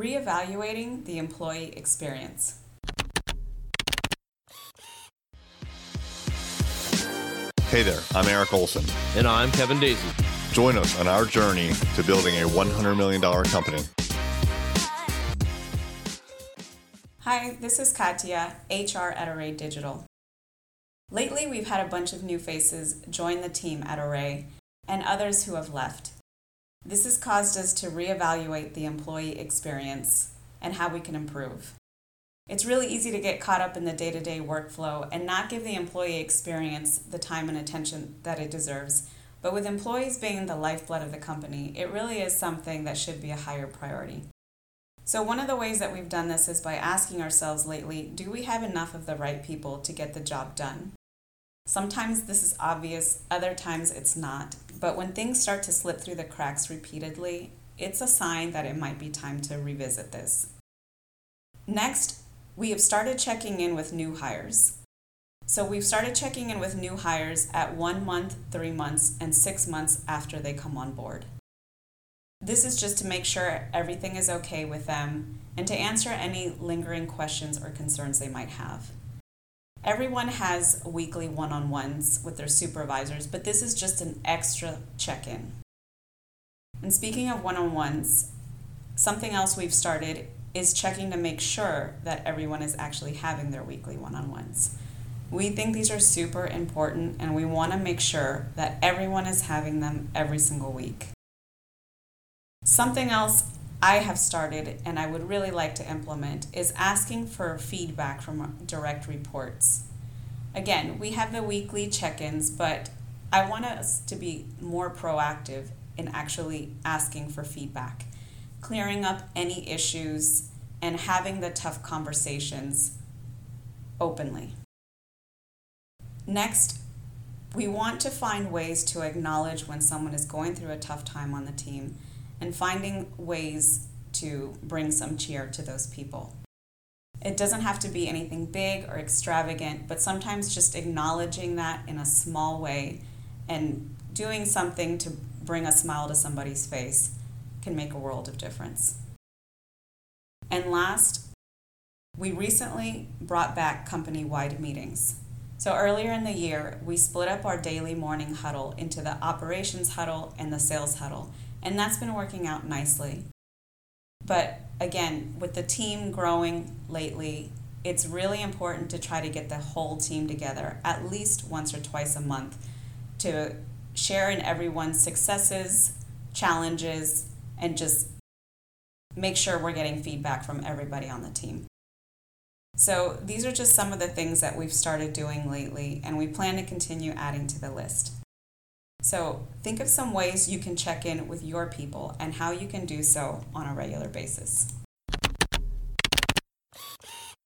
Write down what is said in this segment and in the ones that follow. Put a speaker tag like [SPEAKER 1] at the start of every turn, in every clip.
[SPEAKER 1] Reevaluating the employee experience.
[SPEAKER 2] Hey there, I'm Eric Olson.
[SPEAKER 3] And I'm Kevin Daisey.
[SPEAKER 2] Join us on our journey to building a $100 million company.
[SPEAKER 1] Hi, this is Katya, HR at Array Digital. Lately, we've had a bunch of new faces join the team at Array and others who have left. This has caused us to reevaluate the employee experience and how we can improve. It's really easy to get caught up in the day to day workflow and not give the employee experience the time and attention that it deserves. But with employees being the lifeblood of the company, it really is something that should be a higher priority. So, one of the ways that we've done this is by asking ourselves lately do we have enough of the right people to get the job done? Sometimes this is obvious, other times it's not. But when things start to slip through the cracks repeatedly, it's a sign that it might be time to revisit this. Next, we have started checking in with new hires. So we've started checking in with new hires at one month, three months, and six months after they come on board. This is just to make sure everything is okay with them and to answer any lingering questions or concerns they might have. Everyone has weekly one on ones with their supervisors, but this is just an extra check in. And speaking of one on ones, something else we've started is checking to make sure that everyone is actually having their weekly one on ones. We think these are super important and we want to make sure that everyone is having them every single week. Something else I have started and I would really like to implement is asking for feedback from direct reports. Again, we have the weekly check ins, but I want us to be more proactive in actually asking for feedback, clearing up any issues, and having the tough conversations openly. Next, we want to find ways to acknowledge when someone is going through a tough time on the team and finding ways to bring some cheer to those people. It doesn't have to be anything big or extravagant, but sometimes just acknowledging that in a small way and doing something to bring a smile to somebody's face can make a world of difference. And last, we recently brought back company wide meetings. So earlier in the year, we split up our daily morning huddle into the operations huddle and the sales huddle and that's been working out nicely. But again, with the team growing lately, it's really important to try to get the whole team together at least once or twice a month to share in everyone's successes, challenges, and just make sure we're getting feedback from everybody on the team. So, these are just some of the things that we've started doing lately, and we plan to continue adding to the list. So think of some ways you can check in with your people and how you can do so on a regular basis.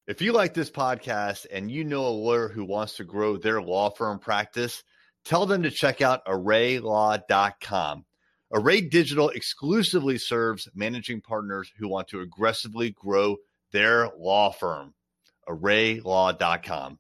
[SPEAKER 2] If you like this podcast and you know a lawyer who wants to grow their law firm practice, tell them to check out arraylaw.com. Array Digital exclusively serves managing partners who want to aggressively grow their law firm. arraylaw.com.